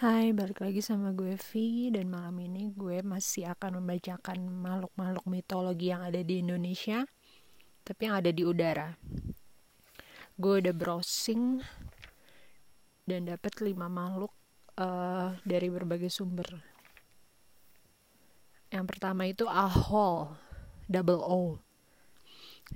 Hai, balik lagi sama gue V dan malam ini gue masih akan membacakan makhluk-makhluk mitologi yang ada di Indonesia tapi yang ada di udara. Gue udah browsing dan dapat lima makhluk uh, dari berbagai sumber. Yang pertama itu Ahol, double O.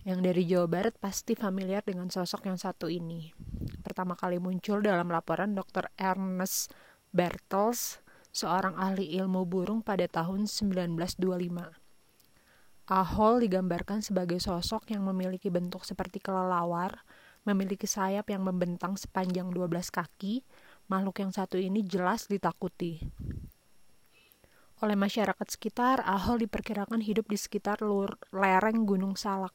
Yang dari Jawa Barat pasti familiar dengan sosok yang satu ini. Pertama kali muncul dalam laporan Dr. Ernest Bertels, seorang ahli ilmu burung pada tahun 1925. Ahol digambarkan sebagai sosok yang memiliki bentuk seperti kelelawar, memiliki sayap yang membentang sepanjang 12 kaki, makhluk yang satu ini jelas ditakuti. Oleh masyarakat sekitar, Ahol diperkirakan hidup di sekitar lur, lereng Gunung Salak,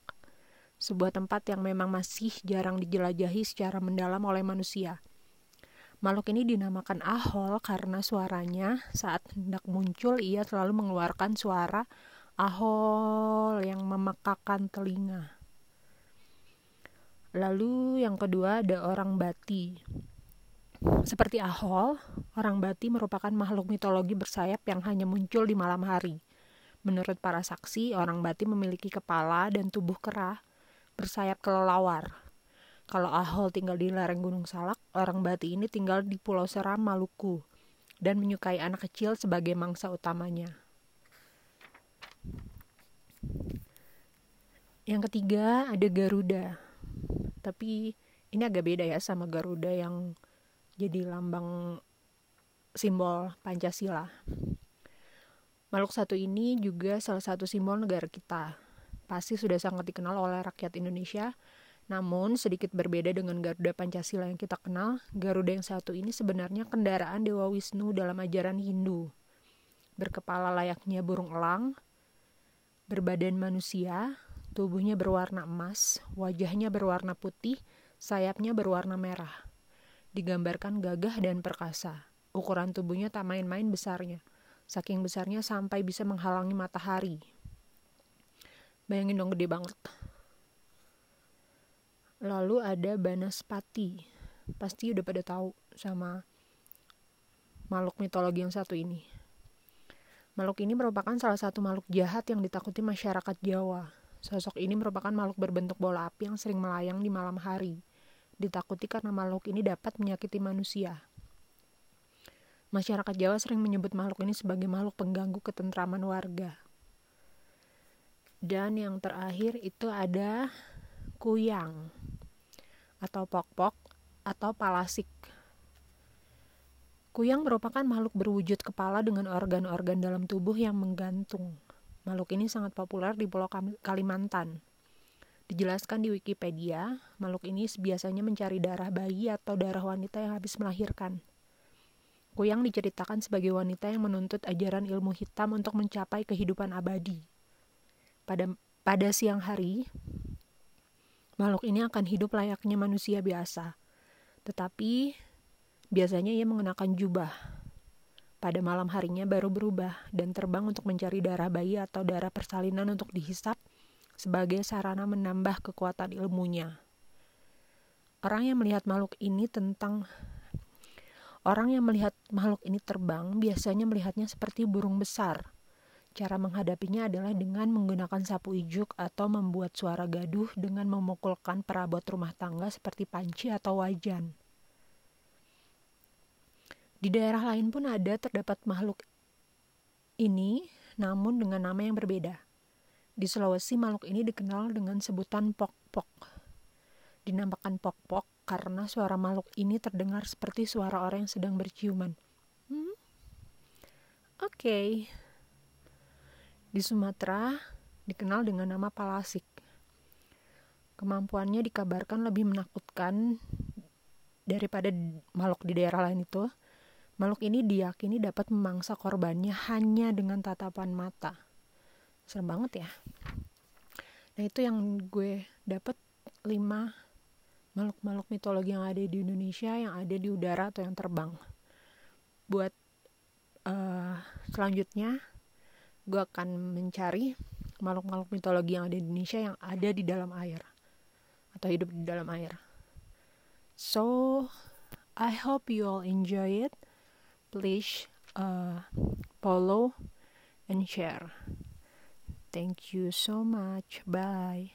sebuah tempat yang memang masih jarang dijelajahi secara mendalam oleh manusia. Makhluk ini dinamakan ahol karena suaranya saat hendak muncul ia selalu mengeluarkan suara ahol yang memekakan telinga. Lalu yang kedua ada orang bati. Seperti ahol, orang bati merupakan makhluk mitologi bersayap yang hanya muncul di malam hari. Menurut para saksi, orang bati memiliki kepala dan tubuh kerah bersayap kelelawar kalau Ahol tinggal di lereng Gunung Salak, orang Bati ini tinggal di Pulau Seram, Maluku, dan menyukai anak kecil sebagai mangsa utamanya. Yang ketiga ada Garuda. Tapi ini agak beda ya sama Garuda yang jadi lambang simbol Pancasila. Makhluk satu ini juga salah satu simbol negara kita. Pasti sudah sangat dikenal oleh rakyat Indonesia namun, sedikit berbeda dengan Garuda Pancasila yang kita kenal, Garuda yang satu ini sebenarnya kendaraan Dewa Wisnu dalam ajaran Hindu. Berkepala layaknya burung elang, berbadan manusia, tubuhnya berwarna emas, wajahnya berwarna putih, sayapnya berwarna merah. Digambarkan gagah dan perkasa. Ukuran tubuhnya tak main-main besarnya. Saking besarnya sampai bisa menghalangi matahari. Bayangin dong gede banget. Lalu ada Banaspati. Pasti udah pada tahu sama makhluk mitologi yang satu ini. Makhluk ini merupakan salah satu makhluk jahat yang ditakuti masyarakat Jawa. Sosok ini merupakan makhluk berbentuk bola api yang sering melayang di malam hari. Ditakuti karena makhluk ini dapat menyakiti manusia. Masyarakat Jawa sering menyebut makhluk ini sebagai makhluk pengganggu ketentraman warga. Dan yang terakhir itu ada kuyang atau pok-pok atau palasik. Kuyang merupakan makhluk berwujud kepala dengan organ-organ dalam tubuh yang menggantung. Makhluk ini sangat populer di Pulau Kalimantan. Dijelaskan di Wikipedia, makhluk ini biasanya mencari darah bayi atau darah wanita yang habis melahirkan. Kuyang diceritakan sebagai wanita yang menuntut ajaran ilmu hitam untuk mencapai kehidupan abadi. Pada pada siang hari, makhluk ini akan hidup layaknya manusia biasa. Tetapi biasanya ia mengenakan jubah. Pada malam harinya baru berubah dan terbang untuk mencari darah bayi atau darah persalinan untuk dihisap sebagai sarana menambah kekuatan ilmunya. Orang yang melihat makhluk ini tentang Orang yang melihat makhluk ini terbang biasanya melihatnya seperti burung besar Cara menghadapinya adalah dengan menggunakan sapu ijuk atau membuat suara gaduh dengan memukulkan perabot rumah tangga seperti panci atau wajan. Di daerah lain pun ada terdapat makhluk ini, namun dengan nama yang berbeda. Di Sulawesi, makhluk ini dikenal dengan sebutan pok-pok. Dinamakan pok-pok karena suara makhluk ini terdengar seperti suara orang yang sedang berciuman. Hmm? Oke. Okay. Di Sumatera dikenal dengan nama Palasik. Kemampuannya dikabarkan lebih menakutkan daripada makhluk di daerah lain itu. Makhluk ini diyakini dapat memangsa korbannya hanya dengan tatapan mata. Serem banget ya. Nah itu yang gue dapat 5 makhluk-makhluk mitologi yang ada di Indonesia yang ada di udara atau yang terbang. Buat uh, selanjutnya gue akan mencari makhluk-makhluk mitologi yang ada di Indonesia yang ada di dalam air atau hidup di dalam air. So, I hope you all enjoy it. please uh, follow and share thank you so much bye